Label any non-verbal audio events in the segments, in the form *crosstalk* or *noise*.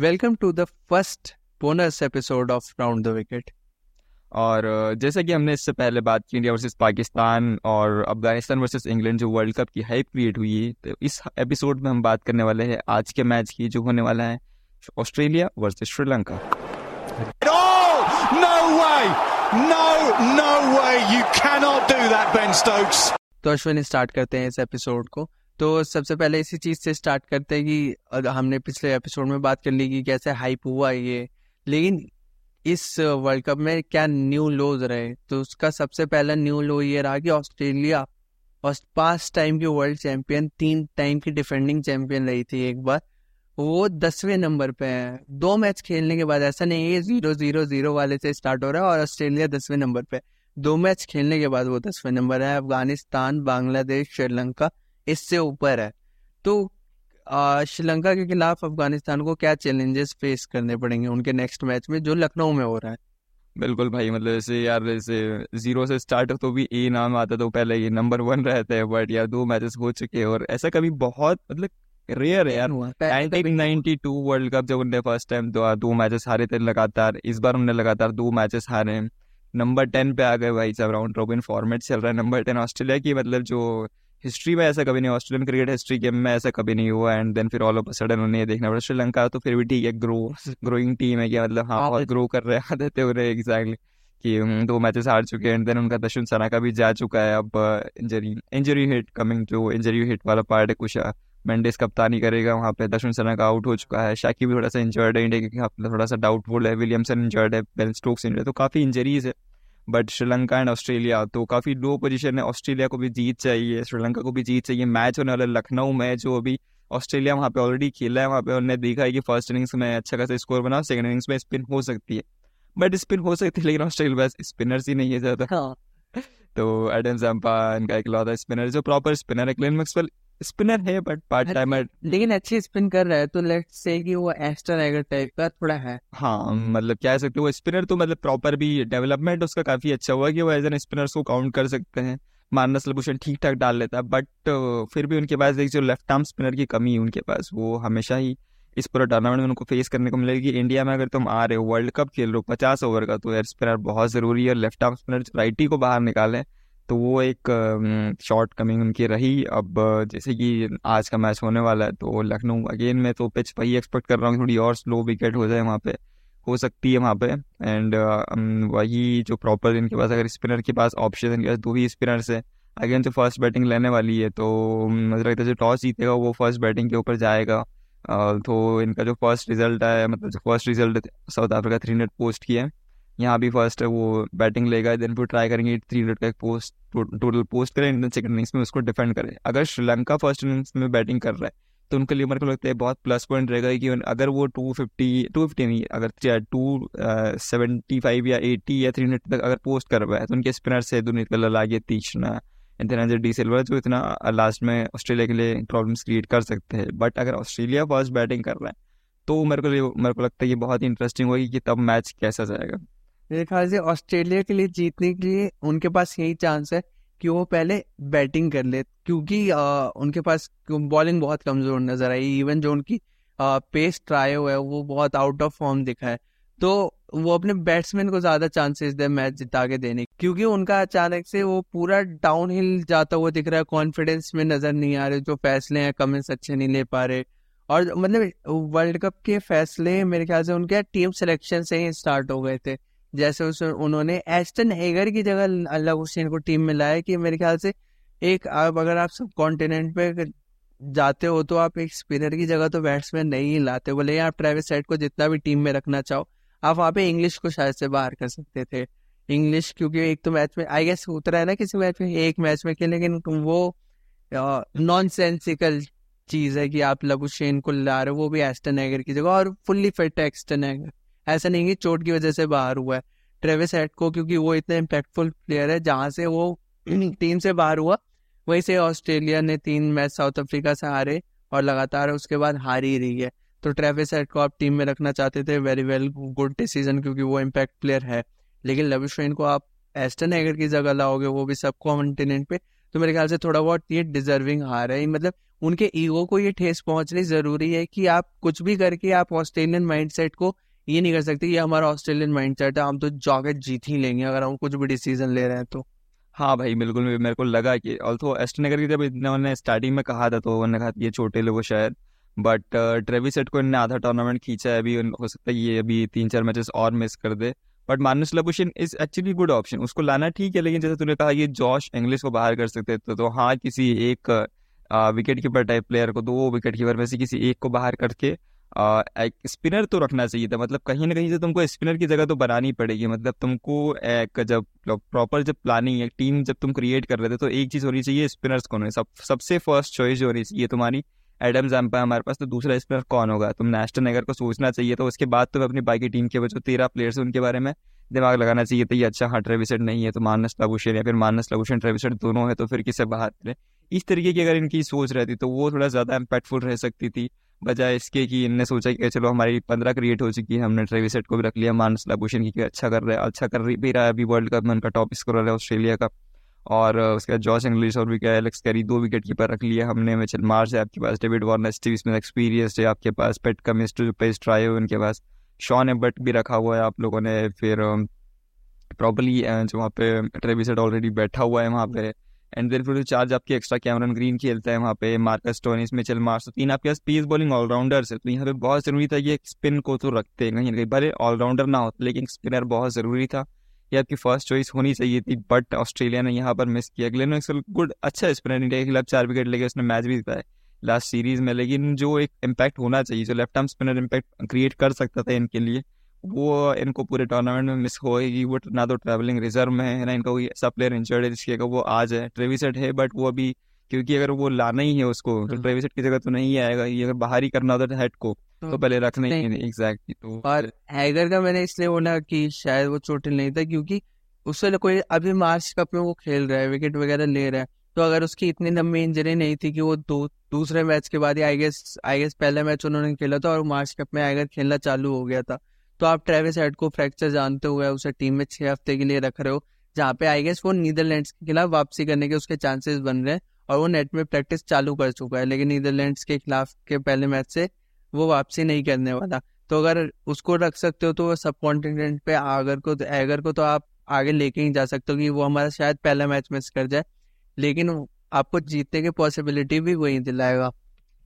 Welcome to the first bonus episode of round the wicket. और जैसा कि हमने इससे पहले बात की इंडिया वर्सेस पाकिस्तान और अफ़गानिस्तान वर्सेस इंग्लैंड जो वर्ल्ड कप की हाइप क्रिएट हुई है तो इस एपिसोड में हम बात करने वाले हैं आज के मैच की जो होने वाला है ऑस्ट्रेलिया वर्सेस श्रीलंका। तो अश्विन स्टार्ट करते हैं इस एपिसोड को। तो सबसे पहले इसी चीज़ से स्टार्ट करते हैं कि हमने पिछले एपिसोड में बात कर ली कि कैसे हाइप हुआ ये। लेकिन इस वर्ल्ड कप में क्या न्यू लोज रहे? तो उसका सबसे पहला न्यू लो ये रहा कि ऑस्ट्रेलिया और पाँच टाइम की वर्ल्ड चैंपियन तीन टाइम की डिफेंडिंग चैंपियन रही थी एक बार। वो दसवें नंबर पे है। दो मैच खेलने के बाद ऐसा नहीं है ज़ीरो ज़ीरो ज़ीरो वाले से स्टार्ट हो रहा है और ऑस्ट्रेलिया दसवें नंबर पे दो मैच खेलने के बाद वो दसवें नंबर है, अफ़गानिस्तान, बांग्लादेश, श्रीलंका। इससे ऊपर है। तो श्रीलंका के खिलाफ अफ़गानिस्तान को क्या चैलेंजेस फेस करने पड़ेंगे उनके नेक्स्ट मैच में जो लखनऊ में हो रहा है? बिल्कुल भाई मतलब जैसे यार जैसे ज़ीरो से स्टार्ट तो भी ए नाम आता तो पहले ये नंबर वन रहते हैं बट यार दो मैचेस हो चुके हैं और ऐसा कभी बहुत मतलब रेयर है यार। Nineteen ninety two world cup जब उनने फ़र्स्ट टाइम दो, दो मैचेस हारे थे लगातार इस बार उन्होंने लगातार दो मैचेस हारे नंबर टेन पे आ गए भाई सब राउंड रॉबिन फॉर्मेट चल रहा है। नंबर टेन ऑस्ट्रेलिया की मतलब जो हिस्ट्री में ऐसा कभी नहीं ऑस्ट्रेलियन क्रिकेट हिस्ट्री गेम में ऐसा कभी नहीं हुआ एंड देन फिर ऑल ऑफ़ सडन उन्हें देखना पड़ा। श्रीलंका तो फिर भी ठीक है ग्रो ग्रोइंग टीम है क्या मतलब हाँ बहुत ग्रो कर रहे हैं *laughs* आते हो रहे एग्जैक्टली कि दो मैचेस हार चुके हैं एंड देन उनका दर्शन सना का भी जा चुका है अब injury injury hit coming to injury hit वाला पार्ट है कुछ मेंडेस कप्तानी करेगा वहाँ पे दर्शन सना का आउट हो चुका है शाकी भी थोड़ा सा इंजर्ड है इंडिया के थोड़ा सा डाउटफुल है विलियमसन इंजर्ड है बेन स्टोक्स इंजर्ड है तो काफ़ी इंजरीज है। बट श्रीलंका एंड ऑस्ट्रेलिया तो काफ़ी लो पोजीशन है। ऑस्ट्रेलिया को भी जीत चाहिए श्रीलंका को भी जीत चाहिए। मैच होने वाला लखनऊ में जो अभी ऑस्ट्रेलिया वहाँ पे ऑलरेडी खेला है। वहाँ पे उन्होंने देखा है कि फ़र्स्ट इनिंग्स में अच्छा खासा स्कोर बना सेकंड इनिंग्स में स्पिन हो सकती है। बट स्पिन हो सकती है लेकिन ऑस्ट्रेलिया बस स्पिनर्स ही नहीं है ज़्यादा। हाँ. *laughs* तो एडम जम्पा इनका एक लौता स्पिनर जो प्रॉपर स्पिनर है। क्लिन मैक्सवेल स्पिनर है बट पार्ट टाइमर लेकिन अच्छी स्पिन कर रहा है तो लेट्स से कि वो एस्टर एगर टाइप का थोड़ा है। हाँ मतलब क्या सकते वो स्पिनर तो मतलब प्रॉपर भी डेवलपमेंट उसका काफ़ी अच्छा हुआ कि वो एज एन स्पिनर को काउंट कर सकते हैं। मानस लभूषण ठीक ठाक डाल लेता है बट फिर भी उनके पास एक जो लेफ़्ट आर्म स्पिनर की कमी है उनके पास वो हमेशा ही इस पूरा टूर्नामेंट में उनको फेस करने को मिलेगी। इंडिया में अगर तुम आ रहे हो वर्ल्ड कप खेल रहे हो पचास ओवर का तो यार स्पिनर बहुत ज़रूरी है लेफ़्ट आर्म स्पिनर राइटी को बाहर निकाले। तो वो एक शॉर्ट कमिंग उनकी रही। अब, जैसे कि आज का मैच होने वाला है तो लखनऊ अगेन मैं तो पिच वही एक्सपेक्ट कर रहा हूँ थोड़ी और स्लो विकेट हो जाए वहाँ पे। हो सकती है वहाँ पे। एंड वही जो प्रॉपर इनके पास अगर स्पिनर के पास ऑप्शन इनके पास दो ही स्पिनर्स है। अगेन जो फ़र्स्ट बैटिंग लेने वाली है तो मुझे लगता है जो टॉस जीतेगा, वो फ़र्स्ट बैटिंग के ऊपर जाएगा। तो इनका जो फ़र्स्ट रिज़ल्ट है मतलब जो first result South Africa three hundred post किया है यहाँ भी फ़र्स्ट वो बैटिंग लेगा देन फिर ट्राई करेंगे थ्री हंड्रेड का पोस्ट टोटल पोस्ट करें सेकंड इनिंग्स में उसको डिफेंड करें। अगर श्रीलंका फ़र्स्ट इनिंग्स में बैटिंग कर रहा है तो उनके लिए मेरे को लगता है बहुत प्लस पॉइंट रहेगा कि अगर वो टू फिफ्टी टू फिफ्टी नहीं, अगर टू सेवेंटी फाइव या एटी या थ्री हंड्रेड तक अगर पोस्ट कर रहा है तो उनके स्पिनर से दुनिया कलर लागे तीसना इंतनाजर डी सिल्वर जो इतना लास्ट में ऑस्ट्रेलिया के लिए प्रॉब्लम्स क्रिएट कर सकते हैं। बट अगर ऑस्ट्रेलिया फ़र्स्ट बैटिंग कर रहा है तो मेरे को मेरे को लगता है ये बहुत ही इंटरेस्टिंग होगी कि तब मैच कैसा जाएगा। मेरे ख्याल से ऑस्ट्रेलिया के लिए जीतने के लिए उनके पास यही चांस है कि वो पहले बैटिंग कर ले क्योंकि आ, उनके पास बॉलिंग बहुत कमज़ोर नज़र आई। इवन जो उनकी आ, पेस ट्राई हुआ है वो बहुत आउट ऑफ़ फॉर्म दिखा है। तो वो अपने बैट्समैन को ज़्यादा चांसेस दे मैच जिता के देने। क्योंकि उनका अचानक से वो पूरा डाउन हिल जाता हुआ दिख रहा है कॉन्फिडेंस में नज़र नहीं आ रहे जो फैसले हैं कमेंट्स अच्छे नहीं ले पा रहे। और मतलब वर्ल्ड कप के फैसले मेरे ख्याल से उनके टीम सिलेक्शन से ही स्टार्ट हो गए थे। जैसे उस, उन्होंने एस्टन हेगर की जगह अल्लाह हुसैन को टीम में लाया कि मेरे ख्याल से एक आप अगर आप सब कॉन्टिनेंट पे जाते हो तो आप एक स्पिनर की जगह तो बैट्समैन नहीं लाते। बोले आप ट्रेविस सेट को जितना भी टीम में रखना चाहो, आप वहाँ पे इंग्लिश को शायद से बाहर कर सकते थे। इंग्लिश क्योंकि एक तो मैच में आई गेस उतरा है ना किसी मैच में, एक मैच में खेले, लेकिन वो नॉन सेंसिकल चीज़ है कि आप लबुशेन को ला रहे हो, वो भी एस्टन एगर की जगह, और फुल्ली फिट है एस्टन एगर ऐसा नहीं कि चोट की वजह से बाहर हुआ है। ट्रेविस हेड को क्योंकि वो इतना इम्पैक्टफुल प्लेयर है, जहाँ से वो *clears throat* टीम से बाहर हुआ, वहीं से ऑस्ट्रेलिया ने तीन मैच साउथ अफ्रीका से हारे और लगातार उसके बाद हार ही रही है। तो ट्रेविस हेड को आप टीम में रखना चाहते थे वेरी वेल गुड डिसीज़न क्योंकि वो इम्पैक्ट प्लेयर है। लेकिन लविश को आप एस्टन एगर की जगह लाओगे, वो भी सब कॉन्टिनेंट पे तो मेरे ख्याल से थोड़ा बहुत ये डिजर्विंग हार है। मतलब उनके ईगो को ये ठेस पहुंचनी ज़रूरी है कि आप कुछ भी करके आप ऑस्ट्रेलियन माइंडसेट को ये नहीं कर सकते ये हमारा ऑस्ट्रेलियन माइंडसेट है हम तो जाके जीत ही लेंगे अगर हम कुछ भी डिसीज़न ले रहे हैं तो। हाँ भाई बिल्कुल मेरे को लगा कि ऑल्थो एस्टनगर की जब इन्होंने स्टार्टिंग में कहा था तो उन्होंने कहा ये छोटे लोग शायद बट ट्रेविसेट को इन्होंने आधा टूर्नामेंट खींचा है अभी हो सकता है ये अभी तीन चार मैचेस और मिस कर दे। But Marnus Labuschagne is actually good option उसको लाना ठीक है लेकिन जैसे तूने कहा ये जॉश इंग्लिश को बाहर कर सकते तो, तो हाँ किसी एक विकेट कीपर टाइप प्लेयर को दो विकेट कीपर में से किसी एक को बाहर करके एक स्पिनर तो रखना चाहिए था। मतलब कहीं ना कहीं से तुमको स्पिनर की जगह तो बनानी पड़ेगी। मतलब तुमको एक जब प्रॉपर जब प्लानिंग एक टीम जब तुम क्रिएट कर रहे थे तो एक चीज़ होनी चाहिए स्पिनर्स कौन है सब, सबसे फ़र्स्ट चॉइस जो होनी चाहिए तुम्हारी एडम जैम्पा हमारे पास तो दूसरा स्पिनर कौन होगा? तुम नेस्टन अगर को सोचना चाहिए तो उसके बाद तुम अपनी बाकी टीम के जो तेरह प्लेयर्स हैं, उनके बारे में दिमाग लगाना चाहिए तो ये अच्छा हाँ ट्रेविसेट नहीं है तो मानस लबुशन या फिर मानस लबुशन ट्रेविसेट दोनों है तो फिर किसे बाहर इस तरीके की अगर इनकी सोच रहती तो वो थोड़ा ज़्यादा इम्पैक्टफुल रह सकती थी। बजाय इसके कि इनने सोचा कि चलो हमारी पंद्रह क्रिएट हो चुकी है, हमने ट्रेविसेट को भी रख लिया, मानस लाभूषण की अच्छा कर रहा है अच्छा कर भी रहा है अभी वर्ल्ड कप में, उनका टॉप स्कोर है ऑस्ट्रेलिया का। और उसके बाद जॉस इंग्लिश और विकेट एलेक्स कैरी दो विकेट कीपर रख लिया हमने मिचेल मार्च है आपके पास David Warner Steve Smith experience है आपके पास पेट कमिस्ट जो पेस ट्राई हो उनके पास शॉन एबर्ट भी रखा हुआ है आप लोगों ने, फिर प्रॉपरली जो वहाँ पे ट्रेविसेट ऑलरेडी बैठा हुआ है वहाँ पे एंड देन फिर चार्ज आपके एक्स्ट्रा कैमरन ग्रीन खेलता है वहाँ पे मार्कस टोनिस मिचेल मार्स तीन आपके पास पीस बॉलिंग ऑलराउंडर्स है तो यहाँ पे बहुत ज़रूरी था कि स्पिन को तो रखते हैं। कहीं कहीं भले ऑलराउंडर ना हो, लेकिन स्पिनर बहुत ज़रूरी था। ये आपकी फ़र्स्ट चॉइस होनी चाहिए थी बट ऑस्ट्रेलिया ने यहाँ पर मिस किया। ग्लेन मैक्सवेल गुड अच्छा स्पिनर इंडिया के खिलाफ चार विकेट लेके उसने मैच भी जीता है। लास्ट सीरीज़ में, लेकिन जो एक इम्पैक्ट होना चाहिए, जो left arm spinner impact create कर सकता था इनके लिए वो इनको पूरे टूर्नामेंट में मिस होएगी वो ना तो ट्रैवलिंग रिज़र्व में है ना इनका कोई ऐसा प्लेयर इंजर्ड है जिसके वो आ जाए ट्रेविसेट है बट वो अभी क्योंकि अगर वो लाना ही है उसको तो ट्रेविसेट हाँ। की जगह तो नहीं आएगा ये अगर बाहर ही करना होता हेड को तो, तो पहले रखना ही एग्जैक्टली तो और हैगर का मैंने इसलिए बोला कि शायद वो चोटिल नहीं था क्योंकि उससे कोई अभी मार्च कप में वो खेल रहा है विकेट वगैरह ले रहा है। तो अगर उसकी इतनी लंबी इंजरी नहीं थी कि वो दो दूसरे मैच के बाद ही आई गेस आई गेस पहले मैच उन्होंने खेला था और मार्च कप में आएगा खेलना चालू हो गया था। तो आप ट्रेविस हेड को फ्रैक्चर जानते हुए उसे टीम में छह हफ़्ते के लिए रख रहे हो, जहाँ पे आई गेस वो नीदरलैंड्स के खिलाफ वापसी करने के उसके चांसेस बन रहे हैं और वो नेट में प्रैक्टिस चालू कर चुका है, लेकिन नीदरलैंड्स के खिलाफ के पहले मैच से वो वापसी नहीं करने वाला। तो अगर उसको रख सकते हो तो वो सब कॉन्टिनेंट पे आगर को तो एगर को तो आप आगे लेके ही जा सकते हो कि वो हमारा शायद पहला मैच मिस कर जाए, लेकिन आपको जीतने की पॉसिबिलिटी भी वही दिलाएगा।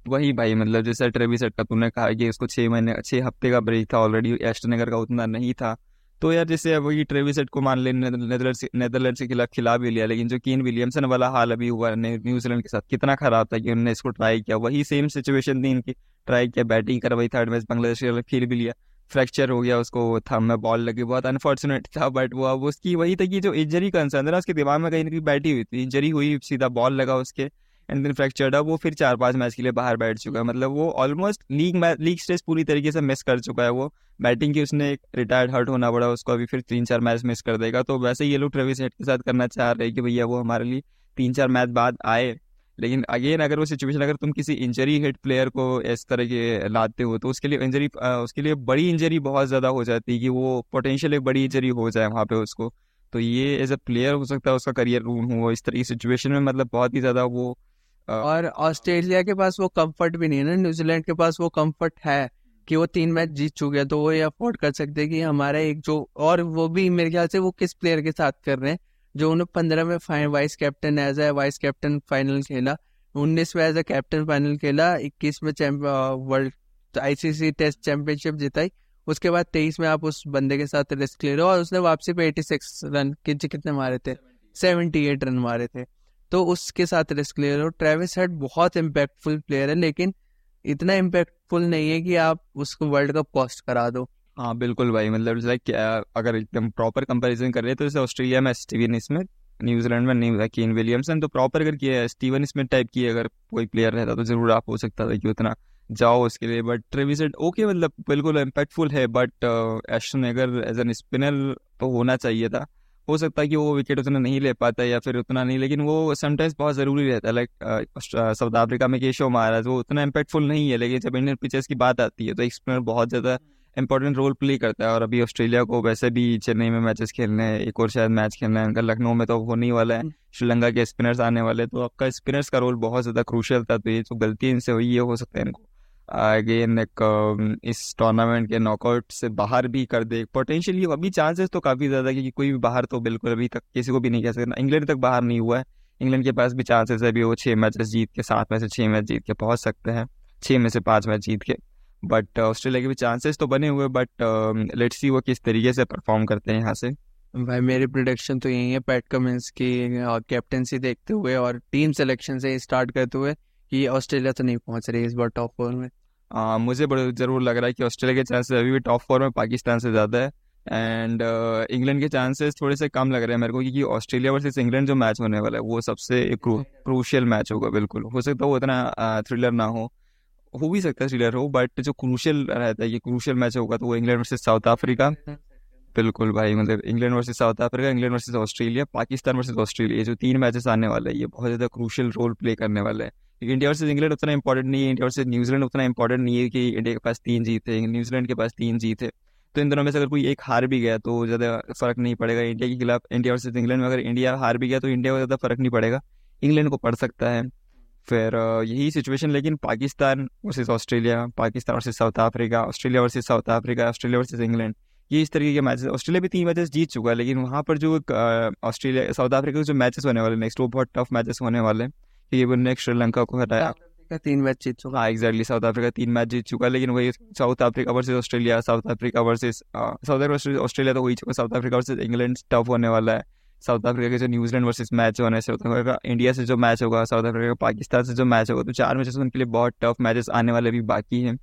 वही भाई मतलब जैसे ट्रेवी सेट का तुमने कहा कि इसको छह महीने छः हफ़्ते का ब्रेक था ऑलरेडी एस्टनगर का उतना नहीं था। तो यार जैसे वही ट्रेवी सेट को मान लें नेदरलैंड के खिलाफ खिला भी लिया, लेकिन जो कीन विलियमसन वाला हाल अभी हुआ न्यूजीलैंड के साथ, कितना खराब था कि उन्होंने इसको ट्राई किया। वही सेम सिचुएशन थी इनकी ट्राई किया बैटिंग करवाई थर्ड मैच बांग्लादेश के खेल भी लिया। फ्रैक्चर हो गया उसको थम में बॉल लगी, बहुत अनफॉर्चुनेट था बट वो अब उसकी वही था कि जो इंजरी कंसर्न था उसके दिमाग में कहीं ना कहीं बैठी हुई थी। इंजरी हुई, सीधा बॉल लगा उसके। एंड देन फ्रैक्चर्ड अब वो फिर चार पाँच मैच के लिए बाहर बैठ चुका है। मतलब वो ऑलमोस्ट लीग लीग स्टेज पूरी तरीके से मिस कर चुका है वो। बैटिंग की उसने एक रिटायर्ड हर्ट होना पड़ा, उसको अभी फिर तीन चार मैच मिस कर देगा। तो वैसे ये लोग ट्रेविस हेड के साथ करना चाह रहे हैं कि भैया वो हमारे लिए तीन चार मैच बाद आए। लेकिन अगेन अगर वो सिचुएशन अगर तुम किसी इंजरी हिट प्लेयर को इस तरह के लाते हो तो उसके लिए इंजरी उसके लिए बड़ी इंजरी बहुत ज़्यादा हो जाती है कि वो पोटेंशियल एक बड़ी इंजरी हो जाए वहाँ पे उसको। तो ये एज अ प्लेयर हो सकता है उसका करियर रूम हो। इस तरह की सिचुएशन में मतलब बहुत ही ज़्यादा वो और ऑस्ट्रेलिया के पास वो कंफर्ट भी नहीं है ना न्यूजीलैंड के पास वो कंफर्ट है कि वो तीन मैच जीत चुके हैं तो वो ये अफोर्ड कर सकते हैं कि हमारा एक जो और वो भी मेरे ख्याल से वो किस प्लेयर के साथ कर रहे हैं जो उन्हें पंद्रह में vice captain as a vice captain final खेला उन्नीस में एज ए कैप्टन फाइनल खेला इक्कीस में वर्ल्ड आईसीसी टेस्ट चैंपियनशिप जिताई उसके बाद तेईस में आप उस बंदे के साथ रिस्क ले रहे हो और उसने वापसी पे एटी सिक्स रन कितने मारे थे? सेवेंटी एट रन मारे थे। तो उसके साथ रिस्क ले हो। ट्रेविस हेड बहुत इम्पैक्टफुल प्लेयर है, लेकिन इतना इम्पैक्टफुल नहीं है कि आप उसको वर्ल्ड कप कॉस्ट करा दो। हाँ बिल्कुल भाई मतलब लाइक अगर एकदम प्रॉपर कंपैरिजन कर रहे हैं तो जैसे ऑस्ट्रेलिया में स्टीवन स्मिथ न्यूजीलैंड में नहीं कीन विलियमसन तो प्रॉपर अगर किया स्टीवन स्मिथ टाइप की अगर कोई प्लेयर रहता तो ज़रूर आप हो सकता था कि उतना जाओ उसके लिए बट ट्रेविस ओके मतलब बिल्कुल इम्पैक्टफुल है बट एशन अगर एज एन स्पिनर तो होना चाहिए था। हो सकता है कि वो विकेट उतना नहीं ले पाता या फिर उतना नहीं लेकिन वो समटाइम्स बहुत ज़रूरी रहता है लाइक साउथ अफ्रीका में केशव महाराज वो उतना इम्पैक्टफुल नहीं है लेकिन जब इंडियन पिचेस की बात आती है तो एक स्पिनर बहुत ज़्यादा इंपॉर्टेंट रोल प्ले करता है और अभी ऑस्ट्रेलिया को वैसे भी चेन्नई में मैचेस खेलने हैं एक और शायद मैच खेलना है उनका लखनऊ में तो होने वाला है हम्म। श्रीलंका के स्पिनर्स आने वाले तो आपका स्पिनर्स का रोल बहुत ज़्यादा क्रूशल था तो ये जो गलती इनसे हुई है हो सकता है इनको अगेन एक इस टूर्नामेंट के नॉकआउट से बाहर भी कर दे। पोटेंशियली अभी चांसेस तो काफ़ी ज़्यादा क्योंकि कोई भी बाहर तो बिल्कुल अभी तक किसी को भी नहीं कह सकता। इंग्लैंड तक बाहर नहीं हुआ है। इंग्लैंड के पास भी चांसेस है, अभी वो छः मैचेस जीत के, सात में से छः मैच जीत के पहुँच सकते हैं। छः में से पाँच मैच जीत के। बट ऑस्ट्रेलिया के भी चांसेस तो बने हुए बट लेट्स सी वो किस तरीके से परफॉर्म करते हैं यहाँ से। भाई, मेरी प्रोडक्शन तो यही है पैट कमिंस की कैप्टनसी देखते हुए और टीम सिलेक्शन से स्टार्ट करते हुए। कि ऑस्ट्रेलिया तो नहीं पहुँच रही इस बार टॉप फोर में। आ, मुझे बड़ा ज़रूर लग रहा है कि ऑस्ट्रेलिया के चांसेस अभी भी टॉप फोर में पाकिस्तान से ज़्यादा है। एंड इंग्लैंड uh, के चांसेस थोड़े से कम लग रहे हैं मेरे को क्योंकि ऑस्ट्रेलिया वर्सेस इंग्लैंड जो मैच होने वाला है वो सबसे एक क्रूशियल मैच होगा बिल्कुल। हो सकता है वो इतना थ्रिलर ना हो। हो भी सकता है थ्रिलर हो बट जो क्रूशियल रहता है ये क्रूशियल मैच होगा तो वो इंग्लैंड वर्सेस साउथ अफ्रीका बिल्कुल भाई मतलब England versus South Africa England versus Australia Pakistan versus Australia जो तीन मैचेस आने वाले हैं ये बहुत ज़्यादा क्रूशियल रोल प्ले करने वाले हैं। इंडिया वर्सेस इंग्लैंड उतना इंपॉर्टेंट नहीं है, इंडिया वर्सेज न्यूजीलैंड उतना इंपॉर्टेंट नहीं है कि इंडिया के पास तीन जीत है न्यूजीलैंड के पास तीन जीत। है तो इन दोनों में से अगर कोई एक हार भी गया तो ज़्यादा फ़र्क नहीं पड़ेगा इंडिया के खिलाफ। इंडिया वर्सेज इंग्लैंड में अगर इंडिया हार भी गया तो इंडिया को ज़्यादा फ़र्क नहीं पड़ेगा, इंग्लैंड को पड़ सकता है। फिर यही सिचुएशन लेकिन Pakistan versus Australia, Pakistan versus South Africa, Australia versus South Africa, Australia versus England, ये इस तरीके के मैचेस ऑस्ट्रेलिया भी तीन मैचेस जीत चुका है, लेकिन वहाँ पर जो ऑस्ट्रेलिया, साउथ अफ्रीका के जो मैचेस होने वाले नेक्स्ट वो बहुत टफ मैचेस होने वाले हैं। ये नेक्स्ट श्रीलंका को हटाया। तीन मैच जीत चुका। हाँ एग्जैक्टली साउथ अफ्रीका तीन मैच जीत चुका लेकिन वही South Africa versus Australia South Africa versus South Africa Australia तो हो ही चुका South Africa versus England tough होने वाला है। साउथ अफ्रीका के जो न्यूजीलैंड वर्सेज मैच होने से साउथ अफ्रीका इंडिया से जो मैच होगा साउथ अफ्रीका पाकिस्तान से जो मैच होगा तो चार मैचेस उनके लिए बहुत टफ मैचेस आने वाले भी बाकी हैं।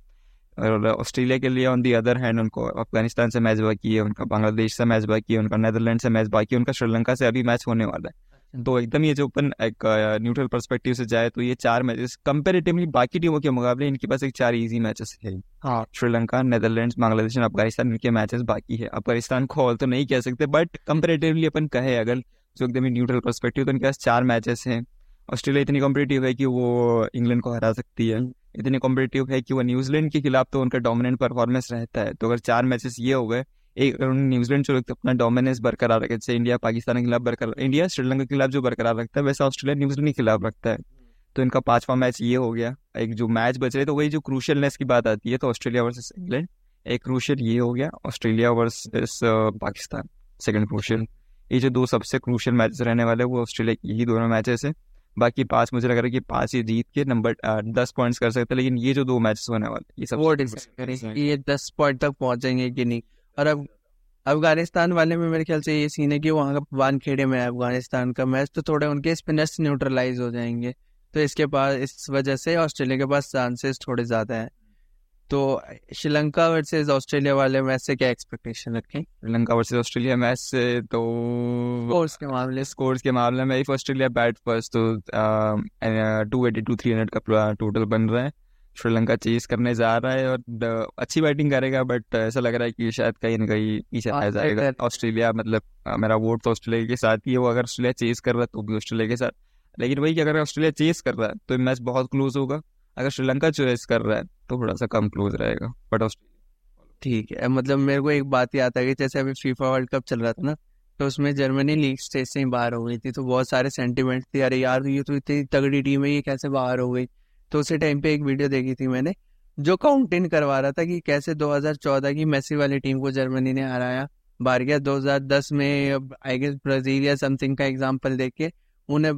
और ऑस्ट्रेलिया के लिए ऑन दी अदर हैंड उनको अफ़गानिस्तान से मैच बाकी है उनका बांग्लादेश से मैच बाकी है उनका नेदरलैंड से मैच बाकी है उनका श्रीलंका से अभी मैच होने वाला है। तो एकदम ये जो ओपन एक न्यूट्रल परस्पेक्टिव से जाए तो ये चार मैचेस कंपेरेटिवली बाकी टीमों के मुकाबले इनके पास एक चार इजी मैचेस है। हाँ। श्रीलंका नेदरलैंड्स बांग्लादेश और अफ़गानिस्तान इनके मैचेस बाकी है। अफ़गानिस्तान को ऑल तो नहीं कह सकते बट कंपेरेटिवली अपन कहे अगर जो एकदम न्यूट्रल परस्पेक्टिव तो इनके पास चार मैचेस हैं। ऑस्ट्रेलिया इतनी कॉम्पिटेटिव है कि वो इंग्लैंड को हरा सकती है। इतनी कॉम्पिटेटिव है कि वो न्यूजीलैंड के खिलाफ तो उनका डोमिनेंट परफॉर्मेंस रहता है। तो अगर चार मैचेस ये हो गए एक न्यूजीलैंड जो अपना डोमिनेंस बरकरार रखे जैसे इंडिया पाकिस्तान के खिलाफ बरकरार इंडिया श्रीलंका के खिलाफ जो बरकरार रखता है वैसा ऑस्ट्रेलिया न्यूजीलैंड के खिलाफ रखता है। तो इनका पांचवा मैच ये हो गया। एक जो मैच बच रहे तो वही जो क्रूशलनेस की बात आती है तो ऑस्ट्रेलिया वर्सेस इंग्लैंड एक क्रूशल ये हो गया Australia versus Pakistan second crucial ये जो दो सबसे क्रूशल मैचेस रहने वाले वो ऑस्ट्रेलिया की यही दोनों मैचेस है। बाकी पाँच मुझे लग रहा है कि पाँच ही जीत के नंबर दस पॉइंट्स कर सकते हैं लेकिन ये जो दो मैचेस होने वाले ये सब ये दस पॉइंट तक पहुँचेंगे कि नहीं। और अब अफ़गानिस्तान वाले में मेरे ख्याल से ये सीन है कि वहाँ का वानखेड़े में है अफ़गानिस्तान का मैच तो थोड़े उनके स्पिनर्स न्यूट्रलाइज हो जाएँगे। तो इसके पास इस वजह से ऑस्ट्रेलिया के पास चांसेस थोड़े ज़्यादा हैं। तो श्रीलंका वर्सेज ऑस्ट्रेलिया वाले मैच से क्या एक्सपेक्टेशन रखें? श्रीलंका वर्सेस ऑस्ट्रेलिया मैच से तो स्कोर्स के मामले स्कोर्स के मामले में इफ़ ऑस्ट्रेलिया बैट फ़र्स्ट तो two eighty two three hundred का टोटल बन रहा है। श्रीलंका चेस करने जा रहा है और अच्छी बैटिंग करेगा बट ऐसा लग रहा है कि शायद कहीं ना कहीं पीछे आ जाएगा। ऑस्ट्रेलिया मतलब मेरा वोट तो ऑस्ट्रेलिया के साथ ही है वो अगर ऑस्ट्रेलिया चेस कर रहा है तो भी ऑस्ट्रेलिया के साथ। लेकिन वही कि अगर ऑस्ट्रेलिया चेस कर रहा है तो मैच बहुत क्लोज होगा। अगर श्रीलंका चेस कर रहा है तो थोड़ा सा कम क्लोज रहेगा बट ऑस्ट्रेलिया ठीक है मतलब मेरे को एक बात याद आ गई जैसे अभी फीफा वर्ल्ड कप चल रहा था ना तो उसमें जर्मनी लीग स्टेज से ही बाहर हो गई थी तो बहुत सारे सेंटिमेंट थे अरे यार ये तो इतनी तगड़ी टीम है ये कैसे बाहर हो गई? तो उसी टाइम पे एक वीडियो देखी थी मैंने, जो काउंट इन करवा रहा था कि कैसे 2014 की मेसी वाली टीम को जर्मनी ने हराया। बाहर गया 2010 में आई गेस ब्राज़ील या समथिंग का एग्जांपल देख के उन्हें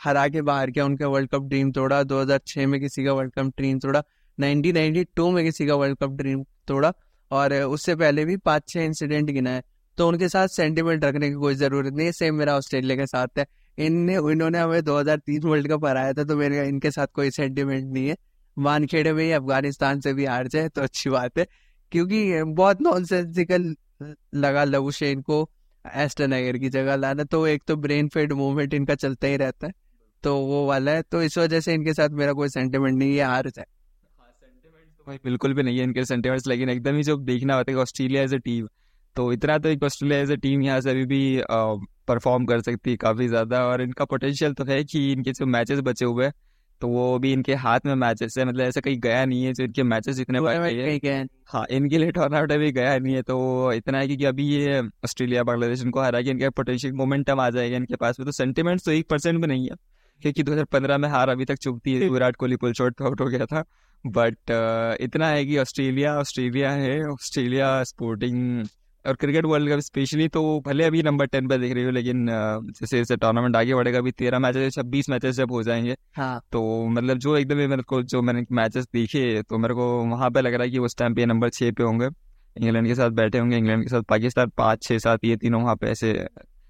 हरा के बाहर किया उनका वर्ल्ड कप ड्रीम तोड़ा 2006 में किसी का वर्ल्ड कप ड्रीम तोड़ा 1992 में किसी का वर्ल्ड कप ड्रीम तोड़ा, और उससे पहले भी पाँच छह इंसिडेंट गिना है तो उनके साथ सेंटिमेंट रखने की कोई ज़रूरत नहीं है सेम मेरा ऑस्ट्रेलिया के साथ है। इनने, इन्होंने हमें 2003 वर्ल्ड कप हराया था तो मेरे, इनके साथ कोई सेंटिमेंट नहीं है। वानखेड़े में ही अफ़गानिस्तान से भी हार जाए तो अच्छी बात है। क्योंकि बहुत नॉनसेंसिकल लगा लघु शेन को एस्टन अगर की जगह लाना। तो एक तो ब्रेन फेड मूवमेंट इनका चलता ही रहता है तो वो वाला है। तो इस वजह से इनके साथ मेरा कोई सेंटिमेंट नहीं है हार जाए। तो भाई, बिल्कुल भी नहीं है इनके सेंटिमेंट्स लेकिन एकदम ही जो देखना होता है ऑस्ट्रेलिया एज ए टीम तो इतना तो एक ऑस्ट्रेलिया एज ए टीम यहाँ से अभी भी परफॉर्म कर सकती है काफ़ी ज़्यादा और इनका पोटेंशियल तो है कि इनके जो मैचेस बचे हुए हैं तो वो भी इनके हाथ में मैचेस है। मतलब ऐसा कहीं गया नहीं है जो इनके मैचेस जितने बाकी है। इनके लिए टूर्नामेंट अभी गया नहीं है तो इतना है कि अभी ये ऑस्ट्रेलिया बांग्लादेश इनको हरा के इनका पोटेंशियल मोमेंटम आ जाएगा इनके पास में। तो सेंटिमेंट तो एक परसेंट भी नहीं है क्योंकि 2015 में हार अभी तक चुभती है Virat Kohli pull shot out हो गया था। बट uh, इतना है कि ऑस्ट्रेलिया ऑस्ट्रेलिया है ऑस्ट्रेलिया स्पोर्टिंग और क्रिकेट वर्ल्ड कप स्पेशली तो भले अभी नंबर टेन पे देख रही हो लेकिन जैसे जैसे टूर्नामेंट आगे बढ़ेगा अभी तेरह मैचेस छब्बीस मैचेस जब हो जाएँगे हाँ. तो मतलब जो एकदम मेरे को जो मैंने मैचेस देखे तो मेरे को वहाँ पे लग रहा है कि उस टाइम पे नंबर छह पे होंगे। इंग्लैंड के साथ बैठे होंगे इंग्लैंड के साथ पाकिस्तान पाँच छह सात ये तीनों वहाँ पे ऐसे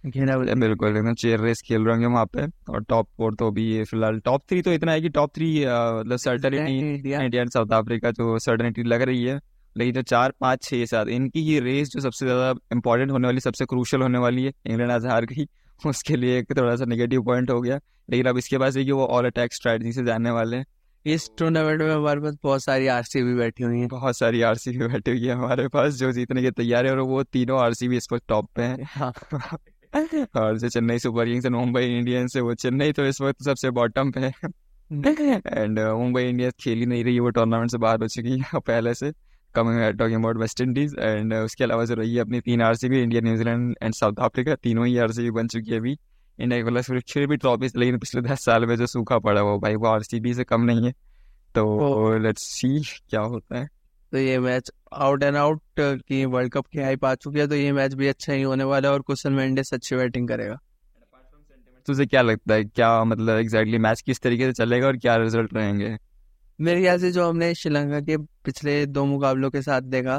बिल्कुल एकदम चेयर रेस खेल रहे होंगे वहाँ पे और टॉप फोर तो अभी फ़िलहाल टॉप थ्री तो इतना है कि टॉप थ्री मतलब certainty India and South Africa जो सर्टनिटी लग रही है। लेकिन जो चार पाँच छः सात इनकी ही रेस जो सबसे ज़्यादा इंपॉर्टेंट होने वाली सबसे क्रूशल होने वाली है इंग्लैंड आज हार गई *laughs* उसके लिए एक थोड़ा सा नेगेटिव पॉइंट हो गया। लेकिन अब इसके पास देखिए वो ऑल अटैक स्ट्रैटेजी से जाने वाले हैं। इस टूर्नामेंट में हमारे पास बहुत सारी आरसीबी बैठी हुई है। बहुत सारी आर आरसीबी बैठी हुई है हमारे पास जो जीतने के तैयार है और वो तीनों आरसीबी इस वक्त टॉप पे हैं। हाँ। *laughs* और जो चेन्नई सुपर किंग्स और मुंबई इंडियंस है वो चेन्नई तो इस वक्त सबसे बॉटम पे है। एंड *laughs* मुंबई इंडियंस खेल ही नहीं रही वो टूर्नामेंट से बाहर हो चुकी है पहले से। Coming talking about West Indies and उसके अलावा जो रही है अपनी तीन R India New Zealand and South Africa तीनों ही आर बन चुकी है अभी। इंडिया के पास फिर भी ट्रॉफीज लेकिन पिछले दस साल में जो सूखा पड़ा वो भाई वो आर से कम नहीं है। तो लेट्स सी क्या होता है। तो ये मैच आउट एंड आउट की वर्ल्ड कप की हाइप आ चुकी है तो ये मैच भी अच्छा ही होने वाला है और कुशन मेंडेस अच्छी बैटिंग करेगा। तुझे क्या लगता है क्या मतलब एग्जैक्टली exactly मैच किस तरीके से चलेगा और क्या रिज़ल्ट रहेंगे? मेरे ख्याल से जो हमने श्रीलंका के पिछले दो मुकाबलों के साथ देखा,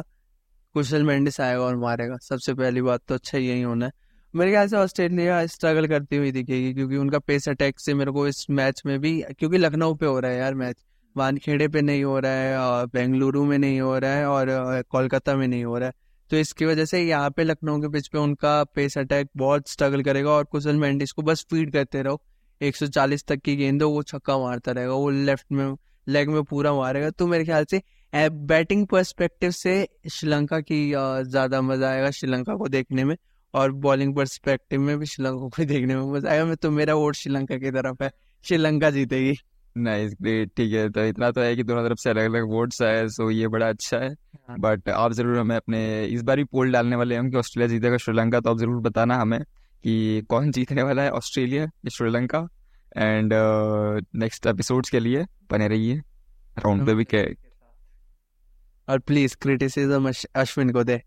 कुशल मेंडिस आएगा और मारेगा। सबसे पहली बात तो अच्छा यही होना है। मेरे ख्याल से ऑस्ट्रेलिया स्ट्रगल करती हुई दिखेगी क्योंकि उनका पेस अटैक से मेरे को इस मैच में भी, क्योंकि लखनऊ पे हो रहा है यार मैच वानखेड़े पे नहीं हो रहा है और बेंगलुरु में नहीं हो रहा है और कोलकाता में नहीं हो रहा है। तो इसकी वजह से यहाँ पे लखनऊ के पिच पे उनका पेस अटैक बहुत स्ट्रगल करेगा और कुशल मेंडिस को बस फ़ीड करते रहो। 140 तक की गेंद वो छक्का मारता रहेगा, वो लेफ़्ट में लेग में पूरा मारेगा। तो मेरे ख्याल से बैटिंग पर्सपेक्टिव से श्रीलंका की ज़्यादा मज़ा आएगा श्रीलंका को देखने में और बॉलिंग पर्सपेक्टिव में भी श्रीलंका को देखने में मज़ा आएगा। मैं तो मेरा वोट श्रीलंका की तरफ़ है। श्रीलंका जीतेगी। नाइस ग्रेट ठीक है। तो इतना तो है कि दोनों तरफ़ से अलग अलग वोट्स आए सो ये बड़ा अच्छा है। बट हाँ। आप ज़रूर हमें अपने इस बार भी पोल डालने वाले हैं कि ऑस्ट्रेलिया जीतेगा श्रीलंका तो आप ज़रूर बताना हमें कि कौन जीतने वाला है ऑस्ट्रेलिया या श्रीलंका। एंड नेक्स्ट एपिसोड्स के लिए बने रहिए राउंड द के और प्लीज़ क्रिटिसिज्म अश्विन को दे।